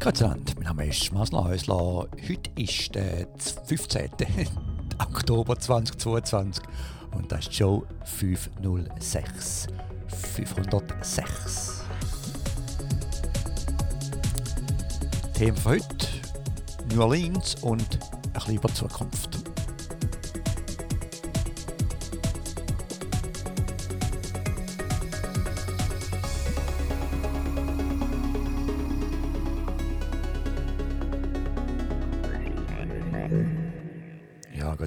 Grüezi mein Name ist Masler Häusler. Heute ist der 15. Oktober 2022 und das ist Show 506. 506. Thema für heute: New Orleans und ein bisschen über die Zukunft.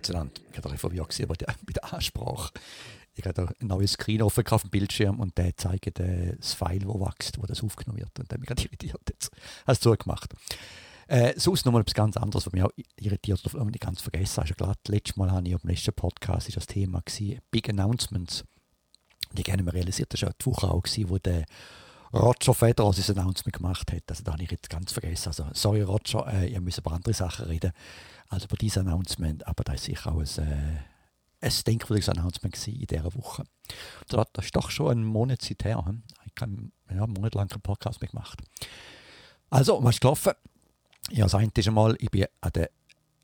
Ja, Dank. Ich war ein bisschen verwirrt bei der, bei der Ansprache. Ich habe ein neues Screen offen auf dem Bildschirm und der zeigt das File, das wächst, wo das aufgenommen wird. Und der hat mich gerade irritiert. Jetzt hast du zugemacht. Äh, sonst nochmal etwas ganz anderes, was mich auch irritiert oder nicht ganz vergessen habe. Klar, letztes Mal habe ich auf dem letzten Podcast ist das Thema gewesen, Big Announcements. Und ich habe mir realisiert, das war auch die Woche auch, gewesen, wo der Roger Federer sein Announcement gemacht hat. Also da habe ich jetzt ganz vergessen. Also sorry Roger, äh, ihr müsst über andere Sachen reden als über dieses Announcement. Aber da ist sicher auch ein, äh, ein denkwürdiges Announcement in dieser Woche. Das ist doch schon ein Monat seither. Hm? Ich habe ja, einen Monat lang keinen Podcast mehr gemacht. Also, was ist gelaufen? Ja, das eine ist einmal, ich war an der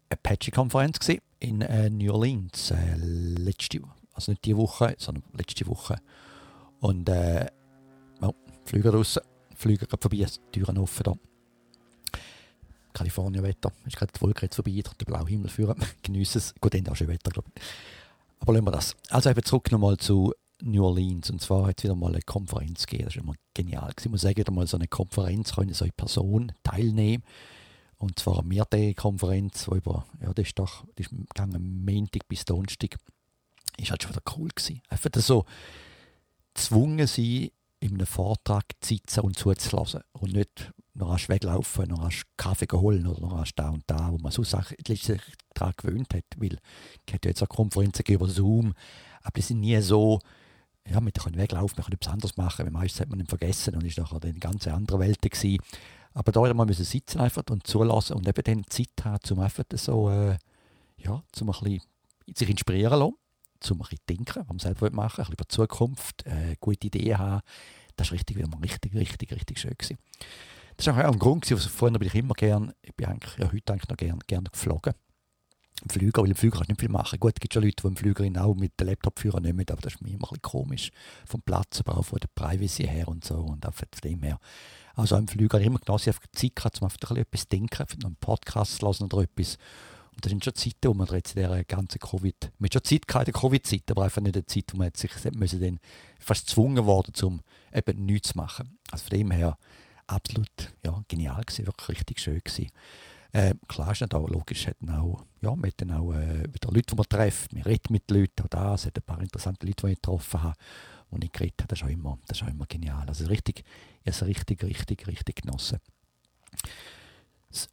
Apache-Konferenz in äh, New Orleans äh, letzte also nicht diese Woche, sondern letzte Woche. Und äh, Flüger draußen, Flüger gerade vorbei, Türen offen da. Kalifornien-Wetter, ist gerade die Wolke jetzt vorbei, der blaue Himmel führen, genieße es. Gut, dann auch schon Wetter, glaube ich. Aber lassen wir das. Also eben zurück nochmal zu New Orleans. Und zwar hat es wieder mal eine Konferenz gegeben. Das ist immer genial. Ich muss sagen, wieder mal so eine Konferenz können so eine Person teilnehmen. Und zwar eine Mehrtägige-Konferenz, die über, ja, das ist doch, das ist gegangen Montag bis Donnerstag. Ist halt schon wieder cool gewesen. Einfach so gezwungen sein, in einem Vortrag zu sitzen und zuzulassen. Und nicht noch rasch weglaufen, noch rasch Kaffee holen oder noch rasch da und da, wo man sich daran gewöhnt hat. Weil ich hätte jetzt auch Konferenzen über Zoom, aber die sind nie so, ja, man kann weglaufen, man kann etwas anderes machen, weil meistens hat man ihn vergessen und ist nachher eine ganz andere Welt gewesen. Aber da mal müssen sitzen einfach und zulassen und eben dann Zeit haben, um einfach so, äh, ja, zum ein bisschen sich inspirieren lassen, zum denken, was man selber machen will, ein bisschen über die Zukunft, äh, gute Ideen haben. Das war richtig, richtig, richtig, richtig schön gewesen. Das war auch ein Grund, gewesen, also vorher bin ich immer gern, ich bin eigentlich, ja, heute eigentlich noch gern, gern geflogen. Im Flüger, weil im Flüger kannst du nicht viel machen. Gut, es gibt schon Leute, die im Flüger auch mit dem Laptop führen nehmen, aber das ist mir immer ein bisschen komisch. Vom Platz, aber auch von der Privacy her und so und auch von dem her. Also im Flüger habe ich immer genossen, einfach Zeit gehabt, um einfach ein bisschen etwas zu denken, noch einen Podcast zu hören oder etwas. Das sind schon Zeiten, wo man jetzt in dieser ganzen Covid, man hat schon Zeit gehabt in der Covid-Zeit, aber einfach nicht eine Zeit, wo man sich dann fast gezwungen worden, um eben nichts zu machen. Also von dem her absolut ja, genial gewesen, wirklich richtig schön gewesen. Äh, klar ist auch, logisch, hat auch, ja, man hat dann auch äh, wieder Leute, die man trifft, man redet mit Leuten, auch da, es hat ein paar interessante Leute, die ich getroffen habe, und ich geredet habe, das ist auch immer, das ist auch immer genial. Also richtig, ich habe es richtig, richtig, richtig genossen.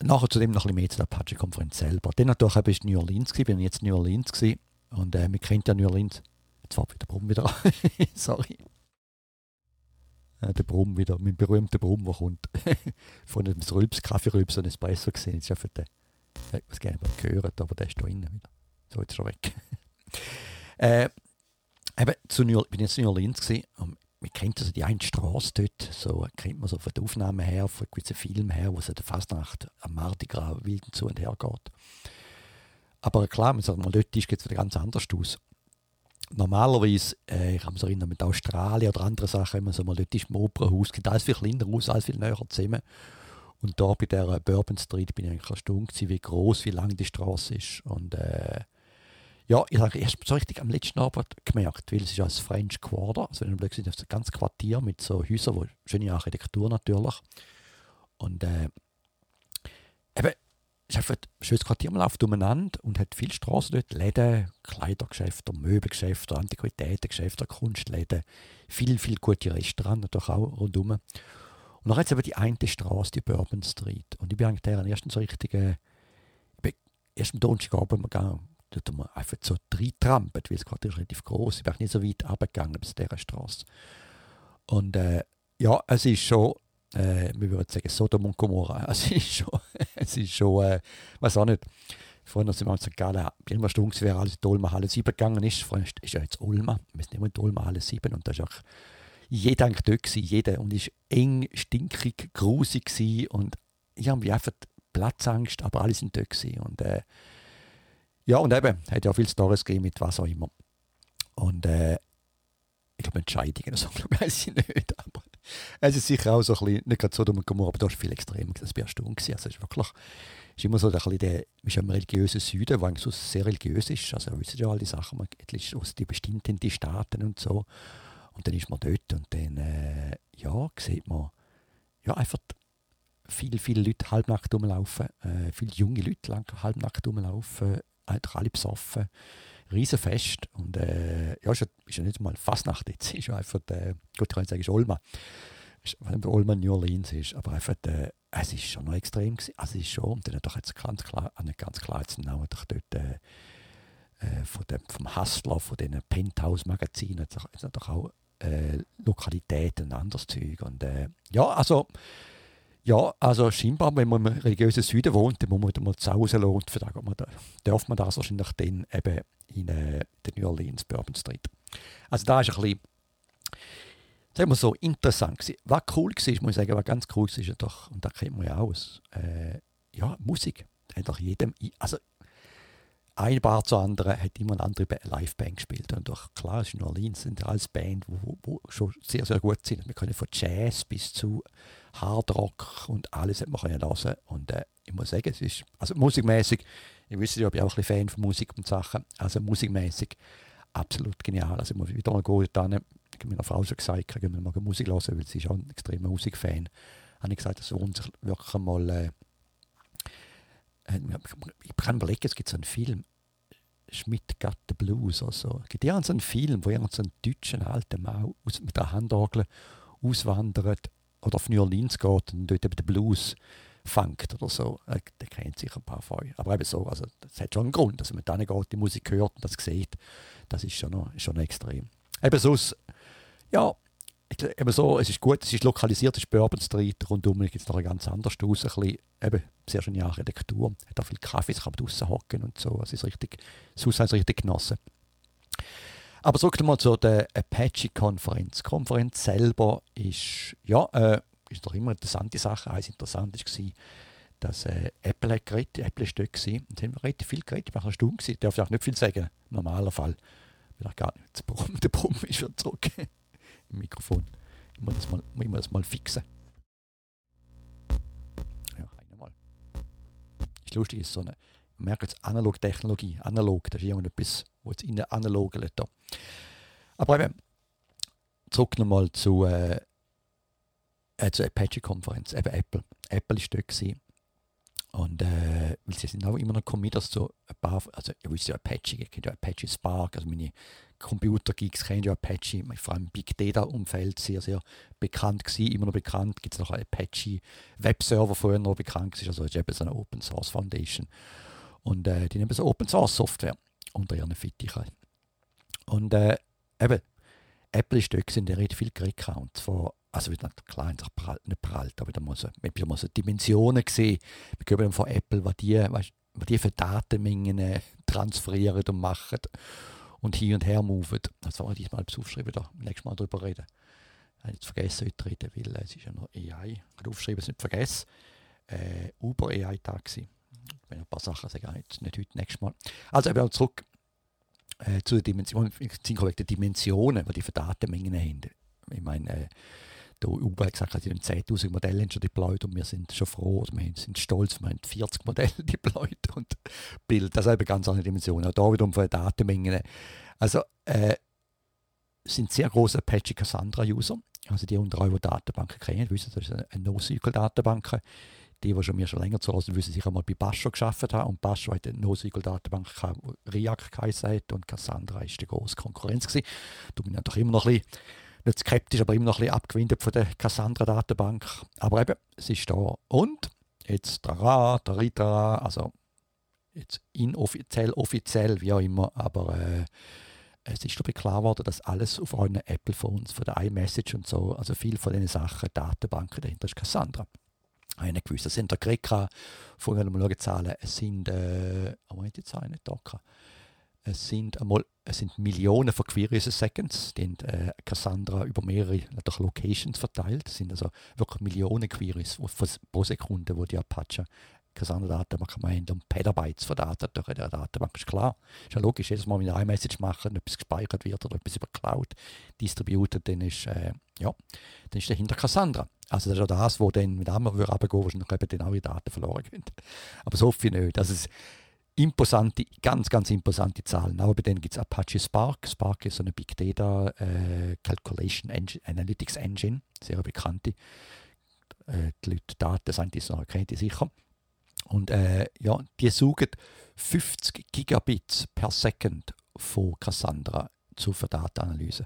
Nachher zudem noch ein bisschen mehr zu der Apache-Konferenz selber. Dann natürlich war in New Orleans, ich bin jetzt in New Orleans gewesen, und äh, wir kennen ja New Orleans, jetzt war der Brumm wieder sorry. Äh, der Brumm wieder, mein berühmter Brumm, der kommt. Von einem Rülps, Kaffee-Rülps und Espresso gesehen. Jetzt ist der, ich weiß gar nicht, ob gehört, aber der ist da innen wieder. So, jetzt schon weg. äh, eben, zu New, bin jetzt in New Orleans gewesen, man kennt also die eine Straße dort, so kennt man so von der Aufnahme her, von gewissen Filmen her, wo es der Fastnacht am Mardi Gras wild zu und her geht. Aber klar, man sagt mal, dort geht es wieder ganz anders aus normalerweise, äh, ich kann mich erinnern, mit Australien oder anderen Sachen, immer so mal dort ist im Opernhaus, geht alles viel kleiner aus, alles viel näher zusammen. Und da bei der Bourbon Street bin ich eigentlich erstaunt wie groß, wie lang die Straße ist. Und äh, ja, ich habe erst so richtig am letzten Abend gemerkt, weil es ist ja das French Quarter, also wenn du plötzlich das ganze Quartier mit so Häusern, wo schöne Architektur natürlich. Und äh, eben, es ist einfach ein schönes Quartier, man läuft umeinander und hat viele Straßen dort, Läden, Kleidergeschäfte, Möbelgeschäfte, Antiquitätengeschäfte, Kunstläden, viel, viel gute Restaurants natürlich auch rundherum. Und dann hat es aber die eine Straße, die Bourbon Street. Und ich bin eigentlich der ersten so richtige, ich bin erst am Donnerstagabend gegangen, dort haben wir einfach so reintrampelt, weil das Quartier ist relativ groß. Ich bin nicht so weit runtergegangen bis dieser Straße. Und äh, ja, es ist schon äh, wir würden sagen Sodom und Gomorra. Es ist schon, es ist schon äh, weiß auch nicht. Vorhin sind wir in St. Gallen, immer Stunde wäre alles in Olma Halle 7 gegangen ist. Vorhin ist ja jetzt Olma, wir sind immer in Olma Halle 7 und da ist auch jeder dort gewesen, jeder. Und es war eng, stinkig, grusig gewesen und irgendwie einfach Platzangst, aber alle sind dort gewesen. Und äh, ja, und eben, hat ja viele Stories gegeben mit was auch immer. Und äh, ich glaube, Entscheidungen oder so, glaube ich, nicht. Aber es ist sicher auch so ein bisschen, nicht gerade so dumm Gomorra, aber da ist viel extrem, das war erstaunt. Also es ist wirklich, ist immer so ein bisschen der, ist ein religiöser Süden, der so sehr religiös ist. Also ihr wisst ja all die Sachen, man ist aus die bestimmten die Staaten und so. Und dann ist man dort und dann, äh, ja, sieht man, ja, einfach viele, viele Leute halbnackt rumlaufen, äh, viele junge Leute halbnackt rumlaufen, einfach alle besoffen, Riesenfest. Und äh, ja, ist ja, ist ja nicht mal Fastnacht jetzt, ist ja einfach, äh, gut, ich kann nicht sagen, ist Olma, ist, Olma New Orleans ist, aber einfach, äh, es ist schon noch extrem gewesen, also es ist schon, und dann doch jetzt ganz klar, äh, nicht ganz klar jetzt Namen doch dort, äh, äh, von dem, vom Hustler, von diesen Penthouse-Magazinen, jetzt doch auch äh, Lokalitäten und anderes Zeug. Und äh, ja, also ja, also scheinbar, wenn man im religiösen Süden wohnt, dann muss man mal zu Hause lohnt. Für das darf man das wahrscheinlich dann eben in äh, der New Orleans Bourbon Street. Also da ist ein bisschen, sagen wir so, interessant gewesen. Was cool war, muss ich sagen, was ganz cool war, ist doch, und da kennt man ja aus, äh, ja, Musik. Hat doch jedem, also ein Bar zur anderen hat immer eine andere Liveband gespielt. Und doch, klar, es ist New Orleans, sind alles Band, wo, wo schon sehr, sehr gut sind. Wir können von Jazz bis zu Hardrock und alles hat man können hören. Und äh, ich muss sagen, es ist, also musikmäßig, ich wüsste ja, ich bin auch ein bisschen Fan von Musik und Sachen, also musikmäßig absolut genial. Also ich muss wieder mal gehen, dann, ich habe meiner Frau schon gesagt, ich will mal Musik hören, weil sie ist auch ein extremer Musikfan. Habe ich gesagt, das lohnt sich wirklich mal äh, ich kann überlegen, es gibt so einen Film, Schmidt Got the Blues oder so. Es gibt ja so einen Film, wo irgendein so ein deutscher alter Mann mit der Handorgel auswandert oder auf New Orleans geht und dort eben den Blues fängt oder so. Äh, der kennt sicher ein paar von euch. Aber eben so, also das hat schon einen Grund, dass man dann geht, die Musik hört und das sieht. Das ist schon noch, schon extrem. Eben sonst, ja, eben so, es ist gut, es ist lokalisiert, es ist Bourbon Street, rundum gibt es noch ein ganz anderes Haus, ein bisschen, eben, sehr schöne Architektur, hat auch viel Kaffee, kann man draußen hocken und so, es ist richtig, das Haus hat richtig genossen. Aber zurück mal zu der Apache-Konferenz. Die Konferenz selber ist, ja, äh, ist doch immer eine interessante Sache. Eines interessant war, dass äh, Apple hat geredet, Apple ist dort gewesen, und haben wir relativ viel geredet, ich war eine Stunde gewesen, darf ich auch nicht viel sagen, im normalen Fall. Vielleicht gar nicht, der Brumm ist schon zurück im Mikrofon. Ich muss das mal, ich das mal fixen. Ja, einmal. Ist lustig, ist so eine, man merkt jetzt Analog-Technologie, analog, das ist irgendetwas, wo jetzt in der analogen da. Aber eben, zurück nochmal zu, äh, äh, zur Apache-Konferenz, eben Apple. Apple ist dort gewesen. Und äh, weil sie sind auch immer noch Committers zu ein paar, also ihr wisst ja Apache, ihr kennt ja Apache Spark, also meine Computer-Geeks kennen ja Apache, vor allem im Big Data-Umfeld sehr, sehr bekannt gewesen, immer noch bekannt. Gibt es noch einen Apache Webserver, vorher noch bekannt ist, also ist eben so eine Open Source Foundation. Und äh, die nehmen so Open Source Software unter ihren Fittichen. Und äh, eben, Apple ist dort, der redet viel geredet zwar also wieder klar nicht prallt, aber da muss man muss Dimensionen sehen. Wir können von Apple, was die, was, die für Datenmengen transferieren und machen und hin und her moven. Das wollen wir diesmal aufschreiben, da nächstes Mal darüber reden. Ich habe jetzt vergessen, heute reden, weil es ist ja noch AI. Ich aufschreiben, es nicht vergessen. Äh, Uber AI Taxi. Ich will ein paar Sachen sagen, nicht, nicht heute, nächstes Mal. Also eben zurück äh, zu den Dimensionen, Dimensionen, die die für Datenmengen haben. Ich meine, äh, der Uber hat gesagt, sie haben 10.000 Modelle schon deployed und wir sind schon froh, wir sind stolz, wir haben 40 Modelle deployed und Bild, das ist eben ganz andere Dimensionen. Auch da wiederum von den Datenmengen. Also äh, sind sehr große Apache Cassandra-User, also die unter die Datenbanken kennen, wissen, das ist eine NoSQL-Datenbank. Die, die schon mir schon länger zu Hause wissen, sicher mal bei Basho geschafft haben. Und Basho hat eine NoSQL-Datenbank, die React geheißen hat und Cassandra ist die große Konkurrenz. Du bin natürlich immer noch ein bisschen nicht skeptisch, aber immer noch ein bisschen abgewindet von der Cassandra-Datenbank. Aber eben, es ist da. Und jetzt Tara, Taritara, also jetzt inoffiziell, offiziell, wie auch immer, aber äh, es ist glaube klar geworden, dass alles auf euren Apple-Phones, von der iMessage und so, also viel von diesen Sachen, Datenbanken dahinter ist Cassandra. Eine gewisse sind der Greka, vorher mal schauen, Zahlen, es sind, äh, oh, ich die Zahlen nicht da es sind einmal es sind Millionen von Queries Seconds, die haben, äh, Cassandra über mehrere Locations verteilt. Es sind also wirklich Millionen Queries pro Sekunde, wo die Apache Cassandra-Datenbank man um Petabytes von Daten durch eine Datenbank. Ist klar. Ist ja logisch, jedes Mal, wenn ich eine Message mache, etwas gespeichert wird oder etwas über Cloud distributed, dann ist, äh, ja, dann ist dahinter Cassandra. Also das ist ja das, wo dann mit einmal runtergehen wahrscheinlich eben dann auch die Daten verloren gehen. Aber so viel nicht. Ist imposante, ganz, ganz imposante Zahlen. Aber bei denen gibt es Apache Spark. Spark ist so eine Big Data äh, Calculation Engine, Analytics Engine, sehr bekannte. Äh, die Leute, Daten Scientists kennt die sicher. Und äh, ja, die suchen 50 Gigabits per Second von Cassandra zur Datenanalyse.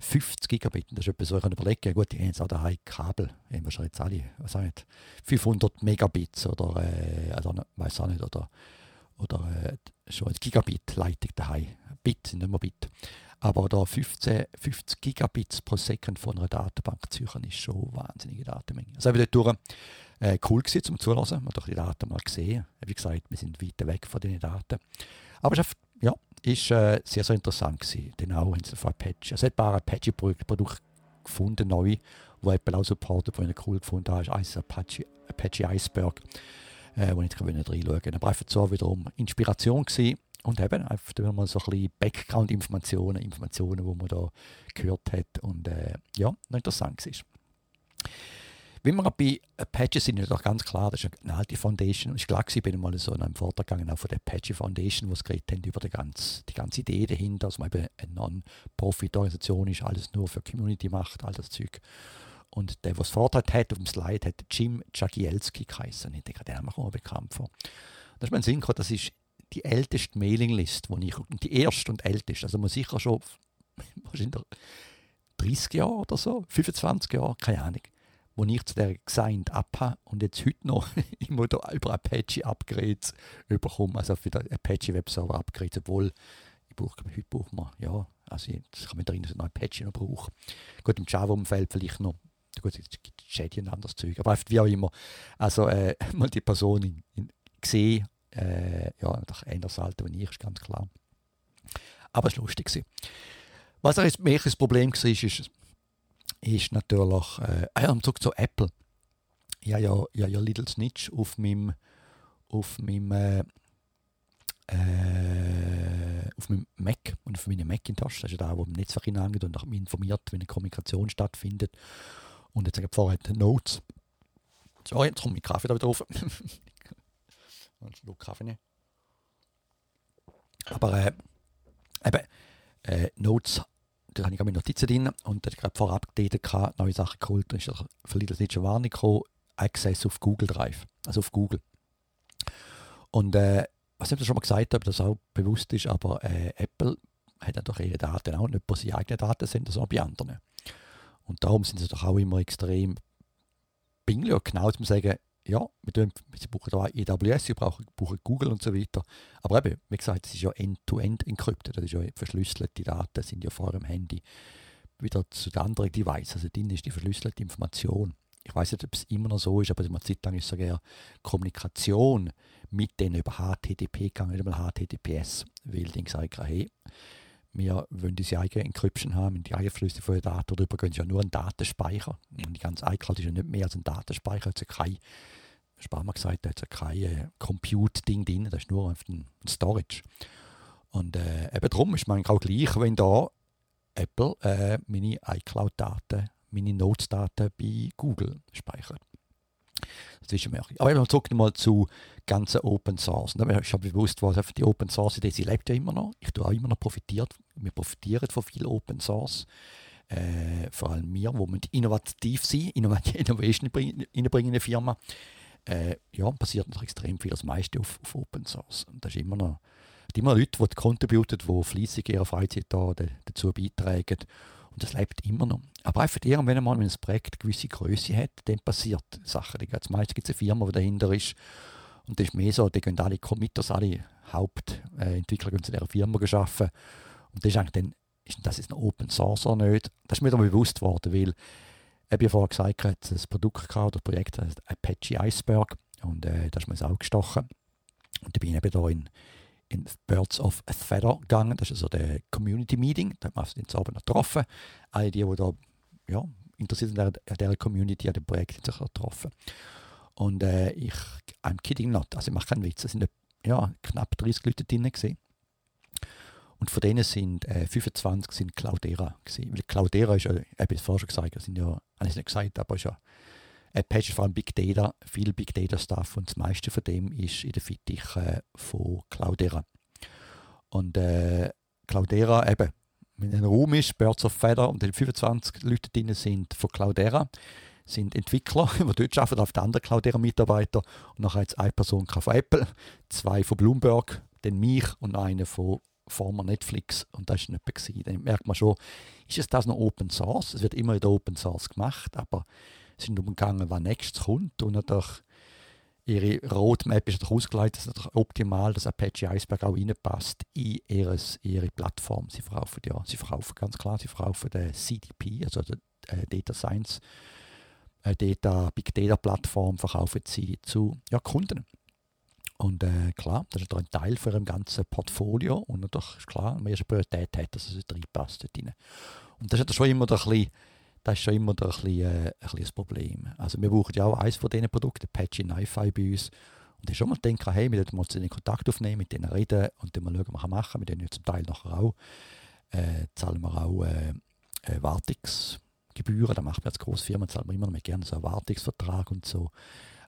50 Gigabit, das ist etwas, so ich kann überlegen, gut, die haben jetzt auch daheim Kabel, haben jetzt alle, was sagen 500 Megabits oder, äh, also, weiß auch nicht, oder, oder äh, schon ein Gigabit Leitung daheim. Bit nicht mehr Bit. Aber da 15, 50 Gigabits pro Second von einer Datenbank zu ist schon eine wahnsinnige Datenmenge. Also habe ich dort äh, cool gewesen zum Zulassen. Man hat die Daten mal gesehen. Wie gesagt, wir sind weit weg von den Daten. Aber es ja, ist äh, sehr, sehr interessant gewesen. Denn auch sie von Apache, also ein paar Apache-Produkte gefunden, neu, wo Apple auch supportet, wo ich cool gefunden habe, ist Apache, Apache Iceberg, äh, wo ich jetzt reinschauen kann. Aber einfach so wiederum Inspiration gewesen und eben einfach mal so ein bisschen Background-Informationen, Informationen, die man da gehört hat und äh, ja, noch interessant war. Wenn wir bei Apache sind, ist doch ganz klar, das ist eine alte Foundation. Ich glaube, ich bin mal so in einem Vortrag gegangen auch von der Apache Foundation, wo es geredet haben über die ganze, die ganze Idee dahinter, dass man eben eine Non-Profit-Organisation ist, alles nur für Community macht, all das Zeug. Und der, was Vortrag hat auf dem Slide, hat Jim Jagielski geheißen. Ich denke, der kommt mir bekannt vor. Da ist mein Sinn das ist die älteste Mailinglist, die ich, die erste und älteste, also man sicher schon wahrscheinlich 30 Jahre oder so, 25 Jahre, keine Ahnung, wo ich zu der gesigned habe und jetzt heute noch immer über Apache Upgrades überkomme, also für den Apache Webserver Upgrades, obwohl ich brauche, heute braucht man, ja, also ich kann mir drin ein Apache noch brauchen. Gut, im Java-Umfeld vielleicht noch, gut, es gibt Shady und anderes Zeug, aber wie auch immer, also äh, mal die Person in, in, gesehen, äh, ja, doch anders Alter als ich, ist ganz klar. Aber es war lustig. Was jetzt mehr das Problem war, ist, ist natürlich, äh, ja, zurück zu Apple. Habe ja, ja, ja Little Snitch auf meinem, auf meinem, äh, äh, auf meinem Mac und auf meinem Macintosh, das ist ja da, wo im Netzwerk hineingeht und mich informiert, wenn eine Kommunikation stattfindet. Und jetzt habe ich vorher Notes. So, jetzt kommt mein Kaffee da wieder drauf. einen Schluck Kaffee nehmen. Aber äh, eben, äh, Notes, da habe ich meine Notizen drin und da gerade vorab gedatet, neue Sachen geholt, dann ist für das nicht schon Warnung gekommen, Access auf Google Drive, also auf Google. Und äh, was ich schon mal gesagt habe, das auch bewusst ist, aber äh, Apple hat natürlich ihre Daten auch nicht bei seinen eigenen Daten sind, sondern bei anderen. Und darum sind sie doch auch immer extrem pingelig und genau zu sagen, ja, wir tun, sie brauchen da AWS, sie brauchen, brauchen Google und so weiter. Aber eben, wie gesagt, es ist ja end-to-end encrypted, das ist ja verschlüsselte Daten, sind ja vor eurem Handy wieder zu den anderen Devices. Also drin ist die verschlüsselte Information. Ich weiß nicht, ob es immer noch so ist, aber eine Zeit lang ist sogar Kommunikation mit denen über HTTP gegangen, nicht einmal HTTPS, weil gesagt haben, hey, wir wollen diese eigene Encryption haben, die eigene Flüsse von den Daten, darüber gehen sie ja nur einen Datenspeicher. Und die ganze iCloud ist ja nicht mehr als ein Datenspeicher, es ist kein Sparma gesagt, hat kein äh, Compute-Ding drin, das ist nur ein Storage. Und äh, eben darum ist man auch gleich, wenn da Apple äh, meine iCloud-Daten, meine Notes-Daten bei Google speichert. Möglich. Aber ich zurück mal zu ganzen Open Source. Und ist schon bewusst, was die Open Source Idee, sie lebt ja immer noch. Ich tue auch immer noch profitiert. Wir profitieren von viel Open Source. Äh, vor allem wir, wo wir innovativ sind, Innovation reinbringen in eine Firma äh, ja, passiert noch extrem viel, das meiste auf, auf Open Source. Und das ist immer noch immer Leute, die contributen, die fleissig ihre Freizeit da, dazu beitragen. Und das lebt immer noch. Aber einfach irgendwann mal, wenn ein Projekt eine gewisse Größe hat, dann passiert Sachen. Als meistens gibt es eine Firma, die dahinter ist. Und das ist mehr so, die gehen alle Committers, alle Hauptentwickler gehen zu dieser Firma geschaffen. Und das ist eigentlich dann, ist das ein Open Source oder nicht? Das ist mir dann bewusst worden, weil ich habe vorher gesagt, es ein Produkt gehabt, oder Projekt, das heißt Apache Iceberg. Und äh, da ist mir ins Auge gestochen. Und da bin ich eben da in, in Birds of a Feather gegangen. Das ist also der Community Meeting. Da haben wir Abend noch getroffen. Alle die, die da ja, interessiert sind an dieser Community, an dem Projekt, haben sich getroffen. Und äh, ich, I'm kidding not, also ich mache keinen Witz, es sind ja, knapp 30 Leute drin gewesen. Und von denen sind äh, 25 sind Cloudera gewesen. Weil Cloudera ist ja, ich habe es vorher schon gesagt, sind ja, habe ich nicht gesagt, aber ist ja Apache vor allem Big Data, viel Big Data Stuff und das meiste von dem ist in der Fittich äh, von Cloudera. Und äh, Cloudera eben, wenn ein Raum ist, Birds of Feather und 25 Leute drin sind von Cloudera, sind Entwickler, die dort arbeiten, auf der anderen Cloudera-Mitarbeiter und nachher jetzt eine Person von Apple, zwei von Bloomberg, dann mich und eine von former Netflix und das war nicht mehr. Dann merkt man schon, ist das noch Open Source? Es wird immer in der Open Source gemacht, aber es ist darum gegangen, was nächstes kommt und natürlich ihre Roadmap ist natürlich ausgeleitet, dass natürlich optimal dass Apache Iceberg auch reinpasst in ihres, ihre Plattform. Sie verkaufen ja, sie verkaufen ganz klar, sie verkaufen den CDP, also den äh, Data Science, äh, Data, Big Data Plattform verkaufen sie zu ja, Kunden. Und äh, klar, das ist ein Teil von ihrem ganzen Portfolio und natürlich ist klar, wenn man erste Priorität hat, dass es reinpasst dort rein. Und das ist schon immer ein bisschen, das ist schon immer ein bisschen, äh, ein bisschen Problem. Also wir brauchen ja auch eines von diesen Produkten, Patchy NiFi bei uns. Und da schon mal denken, hey, wir sollten mal zu Kontakt aufnehmen, mit denen reden und dann mal schauen, was wir machen. Mit denen zum Teil nachher auch, äh, zahlen wir auch äh, äh, Wartungsgebühren. Da macht man als Großfirma, zahlen wir immer noch gerne so einen Wartungsvertrag und so.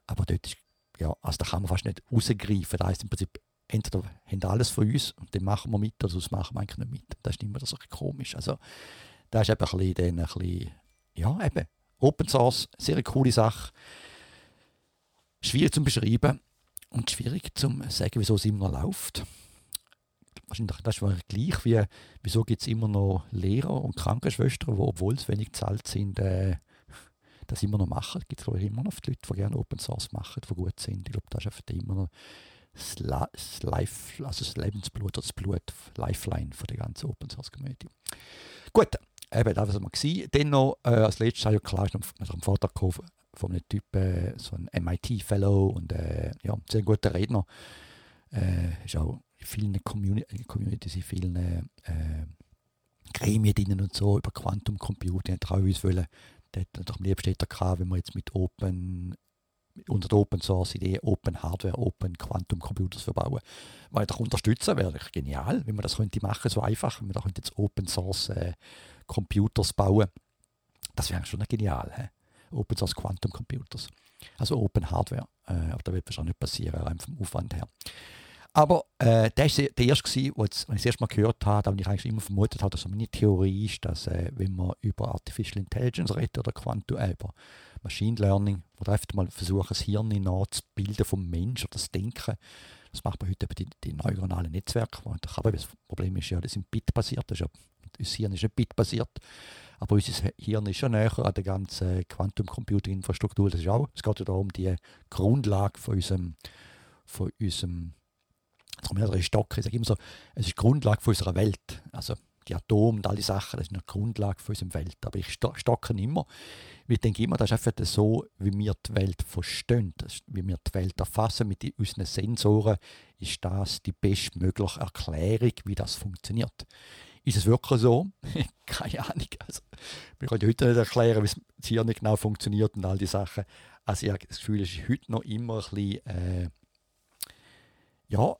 Aber dort ist ja, also da kann man fast nicht rausgreifen. Das heisst im Prinzip, entweder haben alles von uns und dann machen wir mit, oder sonst machen wir eigentlich nicht mit. Das ist immer so komisch. Also, das ist eben ein bisschen, ein bisschen ja, eben, Open Source, sehr coole Sache. Schwierig zu beschreiben und schwierig zu sagen, wieso es immer noch läuft. Wahrscheinlich das ist gleich wie, wieso gibt es immer noch Lehrer und Krankenschwestern, die, obwohl sie wenig gezahlt sind, äh, das immer noch machen. Es gibt glaube ich immer noch Leute, die gerne Open Source machen, die gut sind. Ich glaube, das ist einfach immer noch das, das, Life, also das Lebensblut oder das Blut, Lifeline von der ganzen Open Source Community. Gut, eben das war es Dann noch äh, als letztes habe ich klar noch einen Vortrag von einem Typ, äh, so ein MIT-Fellow und äh, ja, sehr guter Redner. Äh, ist auch in vielen Community, Communities, in vielen äh, Gremien drin und so über Quantum Computing. Ich uns wollen der hat am liebsten gehabt, wenn wir jetzt mit Open, unter der Open Source Idee Open Hardware, Open Quantum Computers verbauen. Weil doch unterstützen wäre genial, wenn man das könnte machen, so einfach, wenn man da könnte jetzt Open Source äh, Computers bauen. Das wäre schon genial. He? Open Source Quantum Computers. Also Open Hardware. Äh, aber das wird wahrscheinlich nicht passieren, rein vom Aufwand her. Aber äh, der war der erste, gewesen, wo wenn ich das erste Mal gehört habe, und ich eigentlich immer vermutet habe, dass meine Theorie ist, dass äh, wenn man über Artificial Intelligence redet oder Quantum, äh, über Machine Learning, wo einfach mal versuchen, das Hirn nachzubilden vom Mensch oder das Denken, das macht man heute über die, die neuronalen Netzwerke. Aber das Problem ist ja, das sind Bit-basiert, das ist ja, unser Hirn ist nicht Bit-basiert, aber unser Hirn ist schon näher an der ganzen Quantum Computing Infrastruktur. Das ist auch, es geht ja darum, die Grundlage von unserem, von unserem Darum mehrere Stocker. Ich sage immer so, es ist die Grundlage unserer Welt. Also die Atome und all die Sachen, das ist eine Grundlage für unsere Welt. Aber ich stocke immer, weil ich denke immer, das ist einfach so, wie wir die Welt verstehen, wie wir die Welt erfassen mit unseren Sensoren, ist das die bestmögliche Erklärung, wie das funktioniert. Ist es wirklich so? Keine Ahnung. Also, wir können heute nicht erklären, wie es hier nicht genau funktioniert und all die Sachen. Also ich habe das Gefühl, es ist heute noch immer ein bisschen, äh, ja,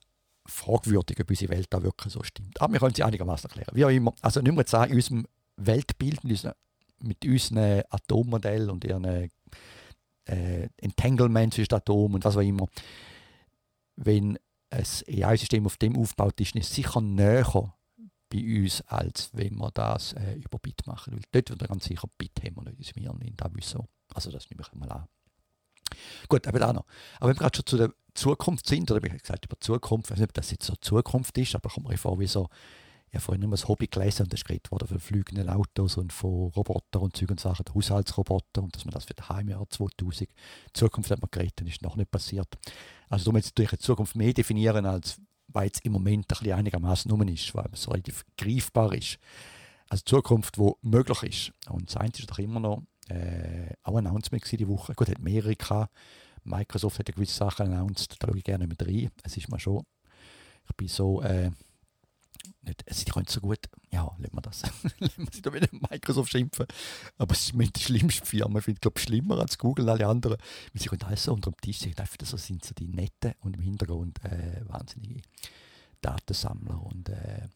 fragwürdig, ob unsere Welt da wirklich so stimmt. Aber wir können sie einigermaßen erklären. Wie auch immer. Also nicht mehr sagen, in unserem Weltbild, mit unseren, mit unseren Atommodellen und ihren äh, Entanglement zwischen Atomen und was auch immer, wenn ein AI-System auf dem aufgebaut ist, ist es sicher näher bei uns, als wenn wir das äh, über Bit machen. Weil dort wird ganz sicher Bit haben wir nicht in unserem Hirn, da so. Also das nehme ich mal an. Gut, aber auch noch. Aber wenn wir gerade schon zu der Zukunft sind, oder wie gesagt, über Zukunft, ich weiß nicht, ob das jetzt so Zukunft ist, aber kommt mir vor, wie so, ich habe vorhin immer das Hobby gelesen und das geredet worden von fliegenden Autos und von Robotern und Zeug und Sachen, Haushaltsroboter und dass man das für das Heimjahr 2000, Zukunft hat man geredet, ist noch nicht passiert. Also darum jetzt durch die Zukunft mehr definieren, als weil es im Moment ein bisschen einigermaßen rum ist, weil es relativ greifbar ist. Also Zukunft, wo möglich ist. Und das ist doch immer noch äh, auch ein Announcement diese Woche. Gut, hat gehabt. Microsoft hat gewisse Sachen announced, da schaue ich gerne mit rein. Es ist mal schon Ich bin so, äh, nicht, also können so gut, ja, lassen wir das. lassen wir sie da wieder Microsoft schimpfen. Aber es ist die schlimmste Firma. Ich finde, glaube schlimmer als Google und alle anderen. Weil sie können alles so unter dem Tisch sehen. Einfach so sind so die netten und im Hintergrund äh, wahnsinnige Datensammler und äh,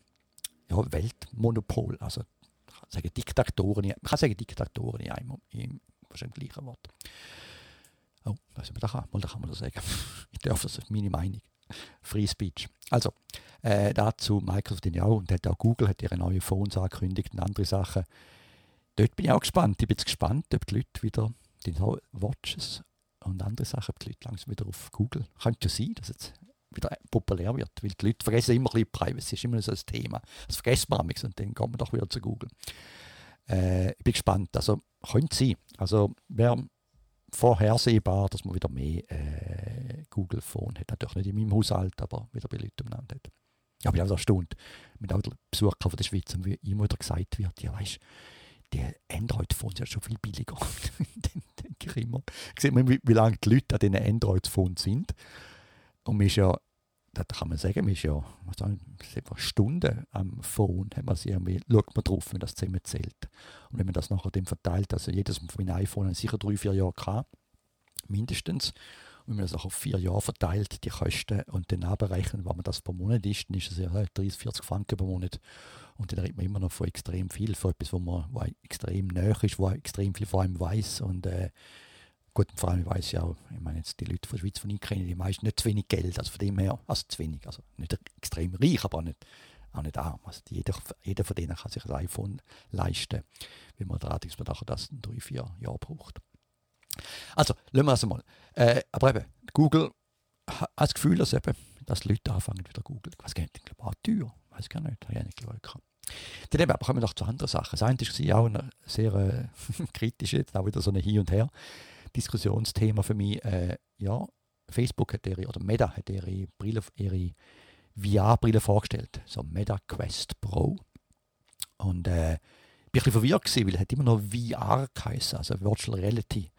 ja, Weltmonopol. Also, ich kann sagen Diktatoren, man kann sagen Diktatoren in einem, im wahrscheinlich gleichen Wort. Oh, man da kann, mal da kann man das sagen. ich darf das, ist meine Meinung. Free Speech. Also, äh, dazu Microsoft ja und hat auch Google hat ihre neuen Phones angekündigt und andere Sachen. Dort bin ich auch gespannt. Ich bin jetzt gespannt, ob die Leute wieder die Watches und andere Sachen, ob die Leute langsam wieder auf Google. Könnte ja sein, dass es wieder populär wird, weil die Leute vergessen immer ein Privacy, ist immer so ein Thema. Das vergessen wir und dann kommen wir doch wieder zu Google. Äh, ich bin gespannt. Also, könnte sein. Also, wer vorhersehbar, dass man wieder mehr äh, Google Phone hat. Natürlich nicht in meinem Haushalt, aber wieder bei Leuten umeinander hat. Ja, bin auch erstaunt mit auch Besuchern von der Schweiz und wie immer wieder gesagt wird, ja weißt die Android-Phones sind schon viel billiger. dann denke ich immer, sieht man, wie, wie lange die Leute an diesen Android-Phones sind. Und man ist ja, das kann man sagen, man ist ja sagen, Stunden am Phone, hat man sich schaut man drauf, wenn das zusammen zählt. Und wenn man das nachher dann verteilt, also jedes von meinen iPhone sicher drei, vier Jahre gehabt, mindestens. Und wenn man das auch auf vier Jahre verteilt, die Kosten, und dann abrechnet, was man das pro Monat ist, dann ist es ja 30, 40 Franken pro Monat. Und dann redet man immer noch von extrem viel, von etwas, wo man wo extrem näher ist, wo extrem viel vor allem weiß. Und äh, gut, vor allem weiß ja auch, ich meine jetzt die Leute von der Schweiz, die ich kenne, die meisten nicht zu wenig Geld, also von dem her, also zu wenig, also nicht extrem reich, aber auch nicht, auch nicht arm. Also jeder, jeder von denen kann sich ein iPhone leisten, wenn man allerdings das in drei, vier Jahren braucht. Also, lassen wir es mal. Äh, aber eben, Google hat das Gefühl, dass, eben, dass die Leute anfangen wieder Google. Ich gar nicht, ich glaube, auch teuer. Ich weiß gar nicht, habe ich nicht geschaut. Dann eben, aber kommen wir noch zu anderen Sachen. Das eine war auch ein sehr äh, kritisch, jetzt auch wieder so ein Hin und Her Diskussionsthema für mich. Äh, ja, Facebook hat ihre, oder Meta hat ihre Brille, ihre VR-Brille vorgestellt, so Meta Quest Pro. Und äh, ich war ein bisschen verwirrt, gewesen, weil es immer noch VR geheißen, also Virtual Reality.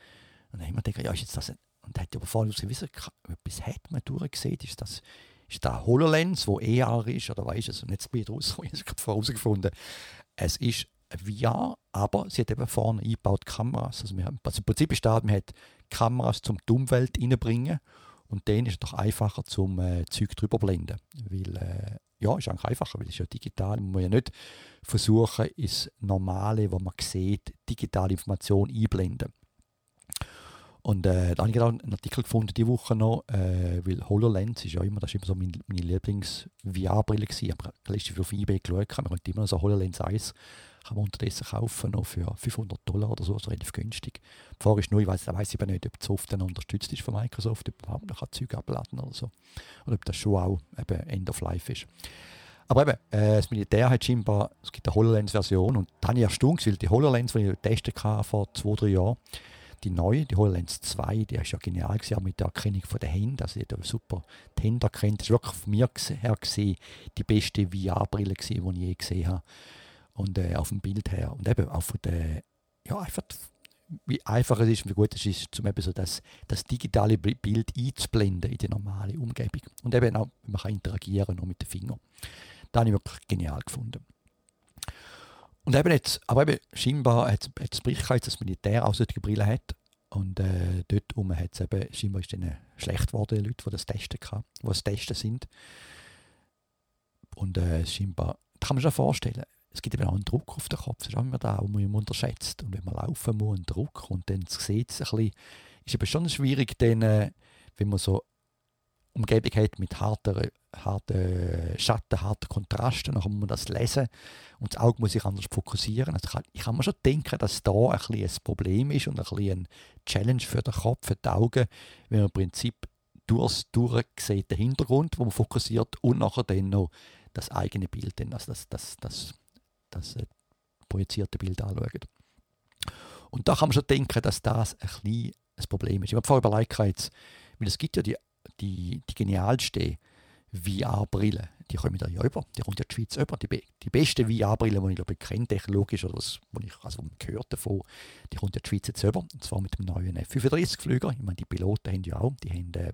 Und dann habe ich mir gedacht, ja, ist jetzt das ein, und hat aber vorhin wissen, etwas hat man durchgesehen, ist das ist da HoloLens, wo ER ist, oder weißt du, also jetzt bin ich herausgefunden, es ist VR, aber sie hat eben vorne eingebaut Kameras. Also, haben, also im Prinzip ist da, man hat Kameras zum die Umwelt reinbringen und dann ist es doch einfacher zum äh, Zeug drüber blenden, weil äh, ja, ist eigentlich einfacher, weil es ist ja digital. Man muss ja nicht versuchen, ins Normale, was man sieht, digitale Information einblenden. Und äh, da habe ich einen Artikel gefunden diese Woche noch, äh, weil HoloLens ist ja immer, das ist immer so meine, meine Lieblings-VR-Brille gewesen. Ich habe letztens auf Ebay geschaut, man könnte immer noch so HoloLens 1 kann man unterdessen kaufen, noch für 500 Dollar oder so, so relativ günstig. Die Frage ist nur, ich weiß weiss eben nicht, ob das oft dann unterstützt ist von Microsoft, ob man noch Zeug abladen oder so. Oder ob das schon auch eben End of Life ist. Aber eben, äh, das Militär hat scheinbar, es gibt eine HoloLens-Version und da habe ich erstaunt, weil die HoloLens, die ich getestet habe vor zwei, drei Jahren, die neue, die HoloLens 2, die ist ja genial gewesen, mit der Erkennung von den Händen. Also, die hat super die Hände erkannt. Das ist wirklich von mir her gesehen die beste VR-Brille, die ich je gesehen habe. Und äh, auf dem Bild her. Und eben auch von der, ja, einfach, wie einfach es ist und wie gut es ist, um eben so das, das digitale Bild einzublenden in die normale Umgebung. Und eben auch, man kann interagieren, nur mit den Fingern. Das habe ich wirklich genial gefunden. Und eben jetzt, aber eben scheinbar hat es Bericht dass das Militär auch solche Brillen hat. Und äh, dort oben hat es eben, scheinbar ist dann schlecht geworden, Leute, die das testen kann, die das testen sind. Und äh, scheinbar, das kann man sich vorstellen, es gibt eben auch einen Druck auf den Kopf, das ist auch immer da, wo man unterschätzt. Und wenn man laufen muss, einen Druck, und dann sieht es ein bisschen, ist eben schon schwierig, dann, äh, wenn man so Umgebung hat mit harten, harten Schatten, harten Kontrasten, dann muss man das lesen und das Auge muss sich anders fokussieren. Also ich, kann, ich kann mir schon denken, dass da ein, ein Problem ist und ein bisschen Challenge für den Kopf, für die Augen, wenn man im Prinzip durchs durchsieht den Hintergrund, wo man fokussiert und nachher dann noch das eigene Bild, also das, das, das, das äh, projizierte Bild anschaut. Und da kann man schon denken, dass das ein bisschen ein Problem ist. Ich habe vorher überlegt, jetzt, weil es gibt ja die die, die genialste VR-Brille, die kommen da ja über, die kommt ja die Schweiz über. Die, die beste VR-Brille, die ich glaube kenne, technologisch oder was, ich also gehört davon, die kommt ja die Schweiz jetzt über, und zwar mit dem neuen F-35-Flüger. Ich meine, die Piloten haben ja auch, die haben, äh,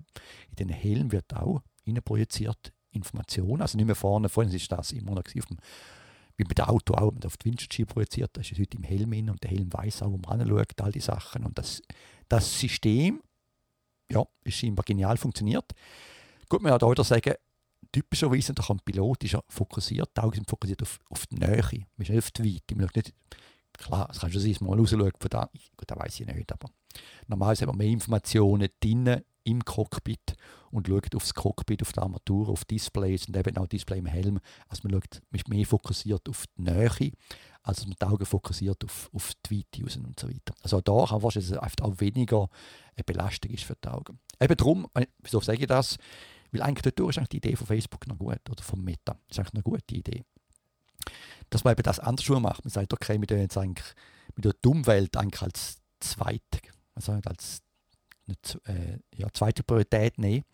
in den Helm wird auch projiziert Informationen, also nicht mehr vorne, vorhin ist das immer noch auf dem, wie bei dem Auto auch, auf die Windschutzscheibe projiziert, das ist heute im Helm hin und der Helm weiß auch, wo man anschaut, all die Sachen. Und das, das System, ja, ist scheinbar genial funktioniert. Gut, man kann auch sagen, typischerweise, der Pilot ist ja fokussiert, die Augen sind fokussiert auf, auf die Nähe, man ist nicht auf die Weite, man nicht, klar, es kann schon sein, dass man mal rausschaut von da, gut, das weiß ich nicht, aber normalerweise hat man mehr Informationen drinnen im Cockpit und schaut aufs Cockpit, auf die Armatur, auf Displays und eben auch Display im Helm. Also man, schaut, man mehr fokussiert auf die Nähe, als man die Augen fokussiert auf, auf die Weite raus und so weiter. Also da kann wahrscheinlich auch weniger eine Belastung ist für die Augen. Eben darum, wieso sage ich das? Weil eigentlich dort ist eigentlich die Idee von Facebook noch gut oder von Meta. Das ist eigentlich eine gute Idee. Dass man eben das andersrum macht. Man sagt, okay, wir jetzt eigentlich mit der Umwelt eigentlich als zweite, also als eine, äh, ja, zweite Priorität nehmen.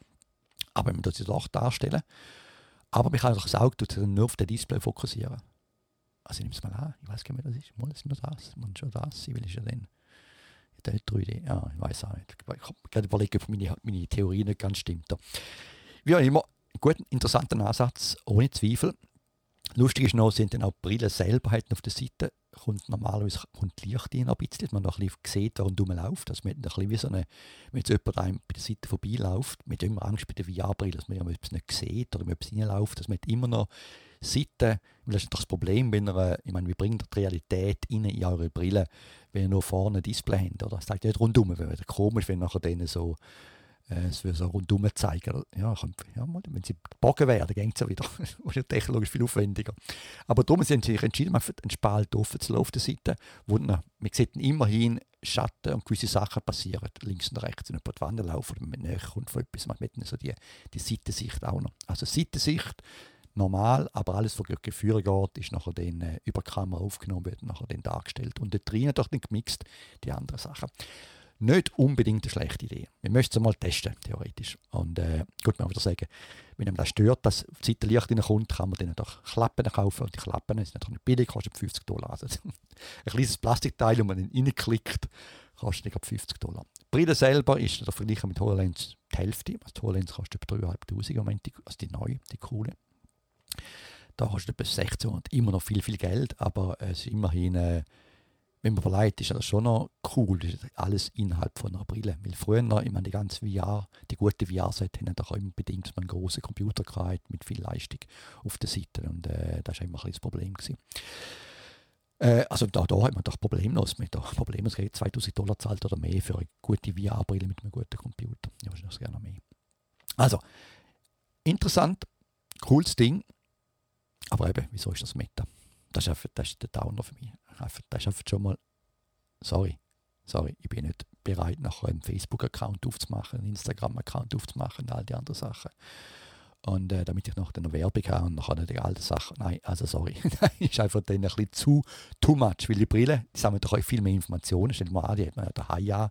Aber man muss es auch darstellen. Aber man kann auch das Auge nur auf das Display fokussieren. Also ich nehme es mal an, ich weiß gar nicht, was das ist. Mal ist nur das, man schon das, ich will ja dann. Der 3D, ja, ich weiß auch nicht. Ich habe gerade überlegt, ob meine, meine Theorie nicht ganz stimmt. Wie auch immer, gut, interessanter Ansatz, ohne Zweifel. Lustig ist noch, sind dann auch Brillen selber halt auf der Seite, kommt normalerweise kommt Licht rein ein bisschen, dass man noch ein bisschen sieht, warum man läuft. Also ein bisschen wie so eine, wenn jetzt jemand einem bei der Seite vorbeiläuft, man hat immer Angst bei der VR-Brille, dass man etwas nicht sieht oder etwas reinläuft, dass man immer noch Seiten, weil das ist das Problem, wenn ihr, ich meine, wie bringt die Realität rein in eure Brille, wenn ihr nur vorne ein Display habt, oder? Das zeigt nicht rundum, wäre komisch, wenn nachher denen so äh, es würde so rundum zeigen. Ja, ja, wenn sie bogen werden, geht es ja wieder. das ist technologisch viel aufwendiger. Aber darum haben sie sich entschieden, einen Spalt offen zu auf der Seite. Wo man, man sieht immerhin Schatten und gewisse Sachen passieren, links und rechts, wenn jemand die Wand laufen oder man näher kommt von etwas. Man hat so die, die Seitensicht auch noch. Also Seitensicht, normal, aber alles, was Führer geht, ist nachher dann äh, über die Kamera aufgenommen, wird nachher dann dargestellt. Und dort drinnen doch dann gemixt die anderen Sachen nicht unbedingt eine schlechte Idee. Wir möchten es mal testen, theoretisch. Und äh, gut, man würde sagen, wenn einem das stört, dass die Zeit Licht reinkommt, kann man dann doch Klappen kaufen. Und die Klappen sind natürlich nicht billig, kosten 50 Dollar. Also ein kleines Plastikteil, wo man dann reinklickt, kostet 50 Dollar. Die Brille selber ist der Vergleich mit HoloLens die Hälfte. Also die HoloLens kostet etwa 3'500 im Moment, also die neue, die coole. Da kostet etwa 1600, immer noch viel, viel Geld, aber es ist immerhin... Äh, wenn man überlegt, ist das schon noch cool, ist alles innerhalb von einer Brille. Weil früher, ich meine, die ganze VR, die gute VR-Set haben doch immer bedingt, einen großen Computer gehabt mit viel Leistung auf der Seite und äh, das war immer ein das Problem gewesen. Äh, also da, da hat man doch problemlos mit da problemlos 2000 Dollar zahlt oder mehr für eine gute VR-Brille mit einem guten Computer. Ja, wahrscheinlich gerne mehr. Also, interessant, cooles Ding, aber eben, wieso ist das Meta? Das ist, einfach, das ist der Downer für mich. Das ist einfach schon mal, sorry, sorry, ich bin nicht bereit, nachher einen Facebook-Account aufzumachen, einen Instagram-Account aufzumachen und all die anderen Sachen. Und äh, damit ich noch eine Werbung habe und nachher die Sachen. Nein, also sorry. das ist einfach dann ein bisschen zu too much, weil die Brille, die sammeln doch viel mehr Informationen. Stell dir mal an, die hat man ja daheim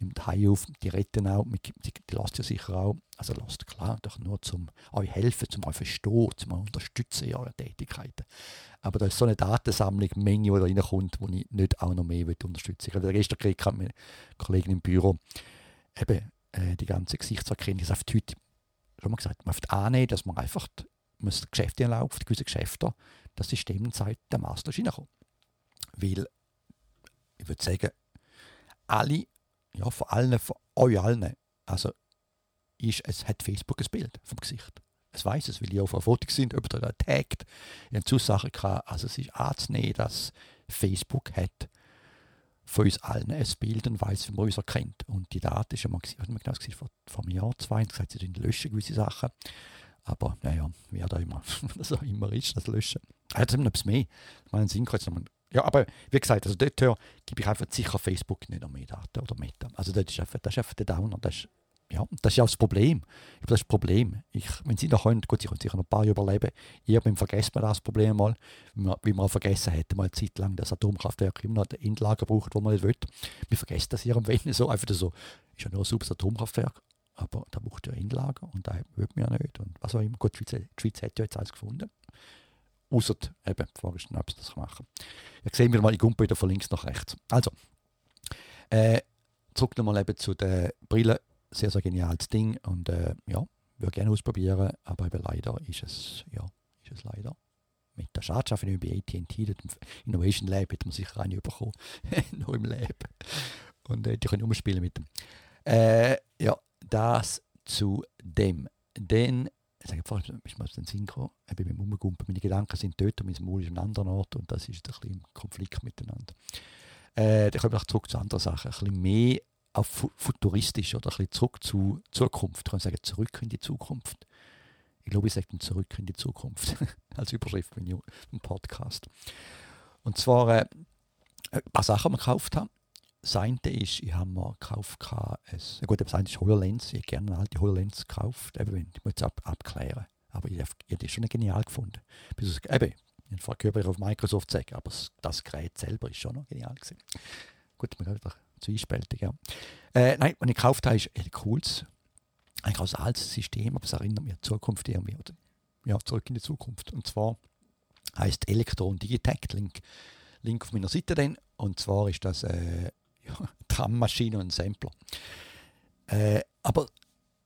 nimmt Hai auf, die retten auch, die, die lasst ja sicher auch, also lasst klar, doch nur zum euch helfen, zum euch verstehen, zum euch unterstützen in euren Tätigkeiten. Aber da ist so eine Datensammlung, Menge, die da reinkommt, wo ich nicht auch noch mehr unterstützen will. Gestern kriegt meine Kollegin im Büro eben äh, die ganze Gesichtserkennung, das heute, schon mal gesagt, man muss annehmen, dass man einfach muss Geschäfte laufen, gewisse Geschäfte, das System zeigt, der Master ist reingekommen. Weil, ich würde sagen, alle ja, von allen, von euch allen, also ist, es hat Facebook ein Bild vom Gesicht. Es weiß es, weil die auf einem Foto sind, ob da taggt, in Zusagen kann. Also es ist anzunehmen, dass Facebook hat von uns allen ein Bild und weiß, wie man uns erkennt. Und die Daten ist ja mal, hat man gesehen, vor, vor einem Jahr, zwei, und gesagt, sie löschen gewisse Sachen. Aber naja, wer da immer, das auch immer ist, das Löschen. Er hat etwas mehr. Ich meine, Sinn ja, aber wie gesagt, also dort gebe ich einfach sicher Facebook nicht noch mehr Daten oder Meta. Also das ist einfach, das ist einfach der Downer. Das ist, ja, das ist ja auch das Problem. Das ist das Problem. Ich, wenn Sie noch können, gut, Sie können sicher noch ein paar Jahre überleben. Irgendwann vergessen wir das Problem mal, wie auch vergessen hätten, mal eine Zeit lang das Atomkraftwerk immer noch ein Endlager braucht, wo man nicht will. Wir vergessen das irgendwann so, einfach so, ist ja nur ein super Atomkraftwerk, aber da braucht ja Endlager und da will man ja nicht. Und was auch immer. Gut, die Schweiz, die Schweiz hat ja jetzt alles gefunden. Außer eben, die Frage ist, ob sie das machen Jetzt sehen wir mal, ich gumpe wieder von links nach rechts. Also, äh, zurück nochmal eben zu den Brillen. Sehr, sehr geniales Ding. Und äh, ja, würde gerne ausprobieren, aber eben leider ist es, ja, ist es leider mit der Schade bei AT&T, im Innovation Lab, hätte man sicher eine bekommen, noch im Lab. Und äh, die können umspielen mit dem. Äh, ja, das zu dem. Dann, ich sage vorhin, ist mir den gekommen, ich bin mit dem Umgumpen, meine Gedanken sind dort und mein Maul ist an einem anderen Ort und das ist ein bisschen im Konflikt miteinander. Äh, dann kommen wir zurück zu anderen Sachen, ein bisschen mehr auf futuristisch oder ein bisschen zurück zu Zukunft. Ich kann sagen, zurück in die Zukunft. Ich glaube, ich sage dann zurück in die Zukunft als Überschrift im Podcast. Und zwar äh, ein paar Sachen, die wir gekauft haben. Das eine ist, ich habe mir gekauft, ein, gut, das eine ist HoloLens. Ich habe gerne eine alte HoloLens gekauft. Eben, ich muss es ab, abklären. Aber ich, ich habe das schon genial gefunden. Bis eben, ich habe auf Microsoft sagen, aber das Gerät selber ist schon noch genial gewesen. Gut, man kann wieder zwiespältig, ja. Äh, nein, was ich gekauft habe, ist ein cooles, aus altes System, aber es erinnert mich an die Zukunft irgendwie, oder ja, zurück in die Zukunft. Und zwar heißt Elektron Digitect, Link, Link auf meiner Seite dann. Und zwar ist das äh, Trammaschine und Sampler. Äh, aber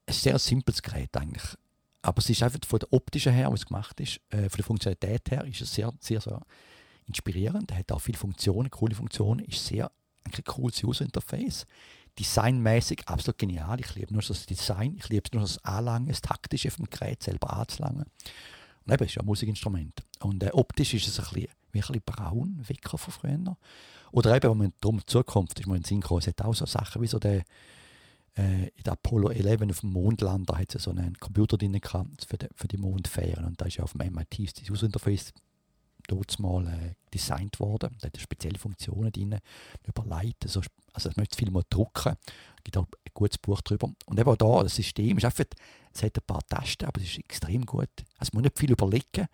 ein sehr simples Gerät eigentlich. Aber es ist einfach von der optischen her, was gemacht ist, äh, von der Funktionalität her, ist es sehr, sehr, sehr inspirierend. Er hat auch viele Funktionen, coole Funktionen, ist sehr ein cooles User-Interface. Designmäßig absolut genial. Ich liebe nur das Design, ich liebe nur das Anlangen, das Taktische vom Gerät selber anzulangen. Und eben, es ist ja ein Musikinstrument. Und äh, optisch ist es ein bisschen, wie ein bisschen braun, Wecker von früher. Oder eben, wenn man darum die Zukunft ist, man in den Sinn gekommen, es hat auch so Sachen wie so der, äh, in der Apollo 11 auf dem Mondlander hat es so einen Computer drin gehabt für die, für die Mondfähren. Und da ist ja auf dem MIT das User-Interface dort mal äh, designt worden. Da hat spezielle Funktionen drin, überleiten, so, also das möchte viel mal drucken. Es gibt auch ein gutes Buch darüber. Und eben auch da, das System ist einfach, es hat ein paar Tasten, aber es ist extrem gut. Also man muss nicht viel überlegen.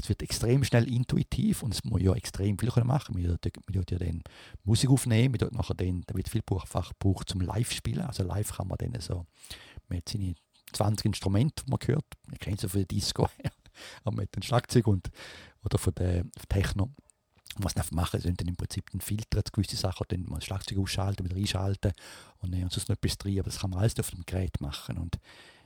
Es wird extrem schnell intuitiv und es muss ja extrem viel machen. Wir können ja dann Musik aufnehmen, wir nachher dann, da wird viel Buchfach gebraucht zum Live-Spielen. Also live kann man dann so, man hat seine 20 Instrumente, die man hört. Man kennt sie von der Disco her. aber mit dem Schlagzeug und, oder von der Techno. Und was sie machen, sind dann im Prinzip ein Filter, gewisse Sachen, dann mal das Schlagzeug ausschalten, wieder einschalten und, und sonst noch etwas drin, aber das kann man alles auf dem Gerät machen. Und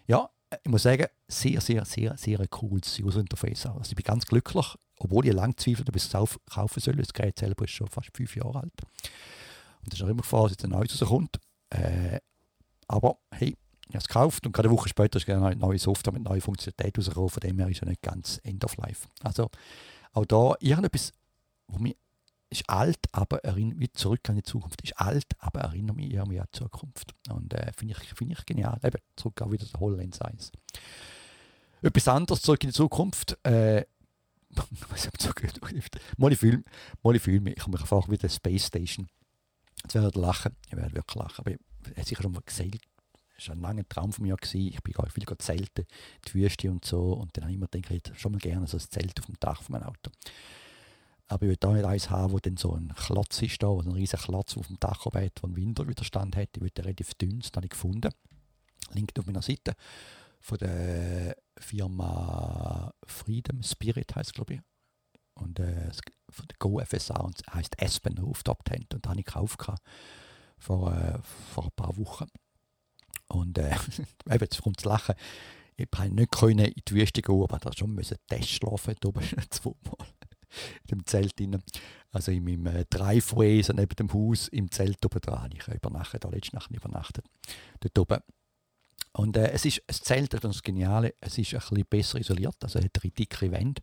ja, ich muss sagen, sehr, sehr, sehr, sehr cooles User-Interface. Also ich bin ganz glücklich, obwohl ich lange zweifelt, ob ich es kaufen soll. Das Gerät selber ist schon fast fünf Jahre alt. Und das ist auch immer gefahren, dass jetzt ein neues rauskommt. Äh, aber hey, ich habe es gekauft und gerade eine Woche später ist eine neue Software mit neuer Funktionalität rausgekommen. Von dem her ist ja nicht ganz End of Life. Also auch da irgendetwas, wo mich ist alt, aber erinnert mich zurück an die Zukunft. Ist alt, aber erinnert mich irgendwie an die Zukunft. Und äh, finde ich, find ich genial. Eben, zurück auch wieder der HoloLens 1. Etwas anderes zurück in die Zukunft. Äh, was habe ich so gehört? Mal fühle mich, ich habe mich einfach wieder Space Station. Jetzt werde ich lachen. Ich werde wirklich lachen. Aber ich habe sicher schon mal gesagt, das war ein langer Traum von mir. Gewesen. Ich bin viel zelten, die Wüste und so. Und dann habe ich mir gedacht, ich hätte schon mal gerne so ein Zelt auf dem Dach von meinem Auto. Aber ich will auch nicht eins haben, wo dann so ein Klotz ist, da, wo ein riesiger Klotz auf dem Dach hat, der einen Winterwiderstand hat. Ich will relativ dünn, das habe ich gefunden. Link auf meiner Seite von der Firma Freedom Spirit heißt glaube ich. Und äh, von der Go FSA und heißt Aspen Rooftop Tent. Und da habe ich gekauft vor, äh, vor ein paar Wochen. Und äh, eben, jetzt kommt das Lachen. Ich konnte nicht können in die Wüste gehen, aber da schon müssen Test schlafen, oben zweimal in dem Zelt drin. Also in meinem äh, Driveway, so neben dem Haus, im Zelt oben dran. Ich habe übernachtet, da letzte Nacht übernachtet. Dort oben. Und äh, es ist Zelt, das ist das Geniale, es ist ein besser isoliert, also hat eine dicke Wände,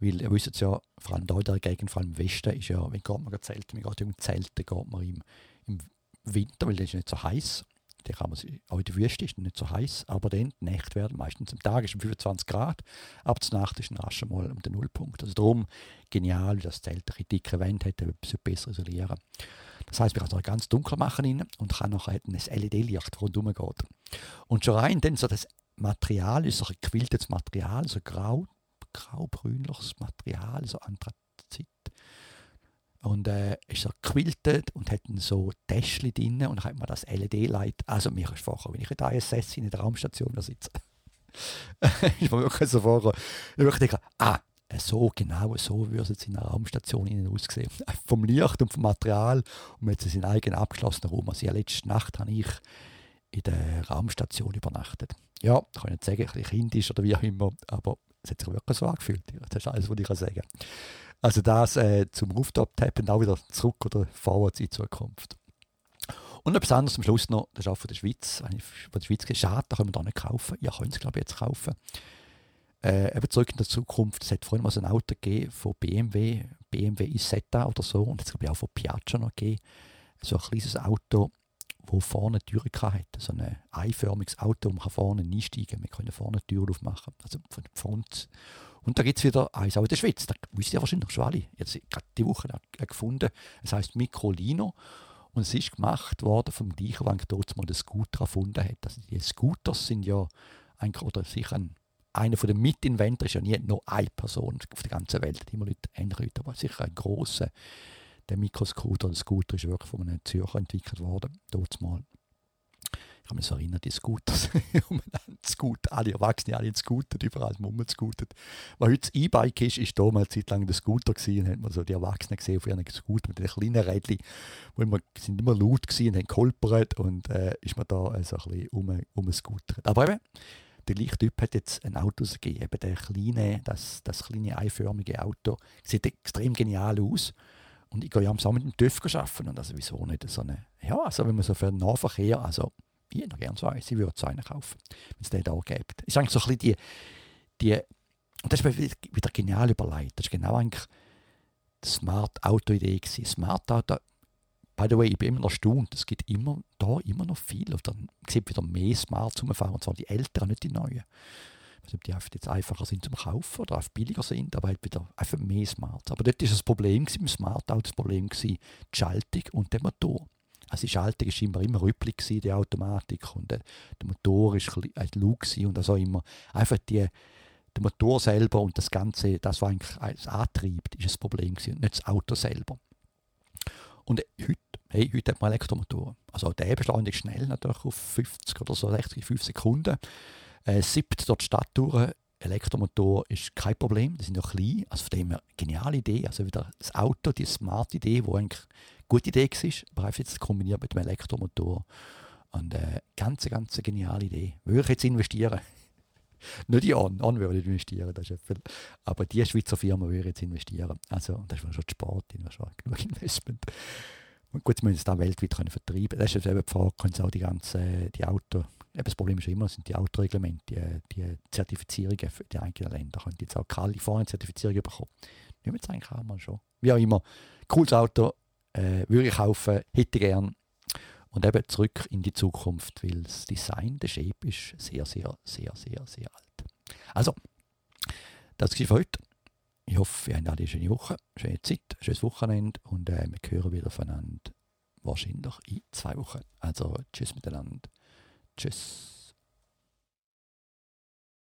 weil ihr wisst ja, vor allem da in der Gegend, vor allem im Westen, ist ja, wenn geht man zelten, man geht um Zelte, geht man im, im Winter, weil es ist nicht so heiß dann kann man sie, auch in der Wüste ist nicht so heiß, aber dann, die Nacht werden meistens am Tag ist um 25 Grad, aber zur Nacht ist dann rasch mal um den Nullpunkt. Also darum genial, dass das Zelt eine dicke Wände hat, ein besser isolieren. Das heißt, wir können es auch ganz dunkel machen rein und kann noch ein LED-Licht rundherum geht. Und schon rein dann so das Material ist so ein gequiltetes Material, so grau, grau-brünliches Material, so Anthrazit und äh, ist so gequiltet und hat so Täschchen drin und dann hat man das LED-Light. Also mir ist vorgekommen, wenn ich in der ISS in der Raumstation sitze. ich war wirklich so vorgekommen. Ich habe gedacht, ah, so genau so würde es jetzt in einer Raumstation innen aussehen. Vom Licht und vom Material und jetzt in seinen eigenen abgeschlossenen Raum. Also ja, letzte Nacht habe ich in der Raumstation übernachtet. Ja, ich kann nicht sagen, ein bisschen kindisch oder wie auch immer, aber es hat sich wirklich so angefühlt. Das ist alles, was ich sagen kann. Also das äh, zum Rooftop-Tappen auch wieder zurück oder vorwärts in die Zukunft. Und etwas anderes am Schluss noch, das ist auch von der Schweiz. Von der Schweiz schade, da können wir da nicht kaufen. Ihr könnt es, glaube ich, jetzt kaufen. Äh, eben zurück in der Zukunft. Es hat vorhin mal so ein Auto gegeben von BMW, BMW Isetta oder so. Und jetzt glaube ich auch von Piaggio noch gegeben. So ein kleines Auto, wo vorne eine Tür hatte. So ein eiförmiges Auto, wo man vorne einsteigen kann. Wir können vorne die Tür aufmachen. Also von der Front. Und da gibt es wieder eins auch in der Schweiz. Da wisst ihr wahrscheinlich schon alle. Jetzt gerade die Woche gefunden. Es heißt Microlino. Und es ist gemacht worden vom gleichen, der dort mal den Scooter erfunden hat. Also die Scooters sind ja eigentlich, oder sicher ein, einer von den Mitinventors ist ja nie nur eine Person auf der ganzen Welt. Immer Leute, ähnliche Leute, aber sicher ein grosser. Der Mikroscooter, der Scooter ist wirklich von einem Zürcher entwickelt worden, dort mal. Ich kann mich so erinnern, die Scooters, Scooter, alle Erwachsene, alle Scooter, überall rumgescootet. Was heute das E-Bike ist, ist da mal eine Zeit lang der Scooter gewesen, und hat man so die Erwachsenen gesehen auf ihren Scooter mit den kleinen Rädchen, wo immer, sind immer laut gewesen und haben geholpert und äh, ist man da äh, so ein bisschen um, umgescootert. Aber eben, der gleiche Typ hat jetzt ein Auto gegeben, eben der kleine, das, das kleine eiförmige Auto, sieht extrem genial aus. Und ich gehe ja am Sommer mit dem TÜV arbeiten und also wieso nicht so eine, ja, also wenn man so für den Nahverkehr, also hätte gerne so eins, ich würde so einen kaufen, wenn es den da gibt. Ist eigentlich so ein bisschen die, die und das ist wieder genial überlegt. Das ist genau eigentlich die Smart-Auto-Idee gewesen. Smart-Auto, by the way, ich bin immer noch erstaunt, es gibt immer da immer noch viel, oder es gibt wieder mehr Smart zum Fahren, und zwar die älteren, nicht die neuen. Ich weiß nicht, ob die jetzt einfacher sind zum Kaufen oder einfach billiger sind, aber halt wieder einfach mehr Smart. Aber dort war das Problem, im Smart-Auto das Problem, gewesen, die Schaltung und der Motor. Also die Schaltung war scheinbar immer rüppelig, die Automatik. Und äh, der Motor war ein Look und also immer. Einfach die, der Motor selber und das Ganze, das war eigentlich als Antrieb, ist das Problem gewesen, und nicht das Auto selber. Und heute, hey, heute hat man Elektromotoren. Also der beschleunigt schnell natürlich auf 50 oder so 60, 5 Sekunden. Äh, siebt dort die Stadt durch. Elektromotor ist kein Problem, die sind ja klein. Also von dem her, geniale Idee. Also wieder das Auto, die smart Idee, wo eigentlich gute Idee war, aber jetzt kombiniert mit dem Elektromotor. Und äh, ganz, ganz geniale Idee. Würde ich jetzt investieren? nicht die On, On würde ich investieren, das ist viel. aber die Schweizer Firma würde ich jetzt investieren. Also das ist schon Sport, das ist schon genug Investment. Und gut, sie müssen es dann weltweit können vertreiben. Das ist eben die Frage, können sie auch die ganzen die Auto, das Problem ist immer, sind die Autoreglemente, die, die Zertifizierungen für die einzelnen Länder. Können jetzt auch Kalifornien-Zertifizierung bekommen. Nehmen wir jetzt eigentlich auch mal schon. Wie auch immer, cooles Auto, äh, würde ich kaufen, hätte gern. Und eben zurück in die Zukunft, weil das Design, der Shape ist sehr, sehr, sehr, sehr, sehr alt. Also, das ist für heute. Ich hoffe, ihr habt alle eine schöne Woche, schöne Zeit, schönes Wochenende und äh, wir hören wieder voneinander wahrscheinlich in zwei Wochen. Also, tschüss miteinander. Tschüss.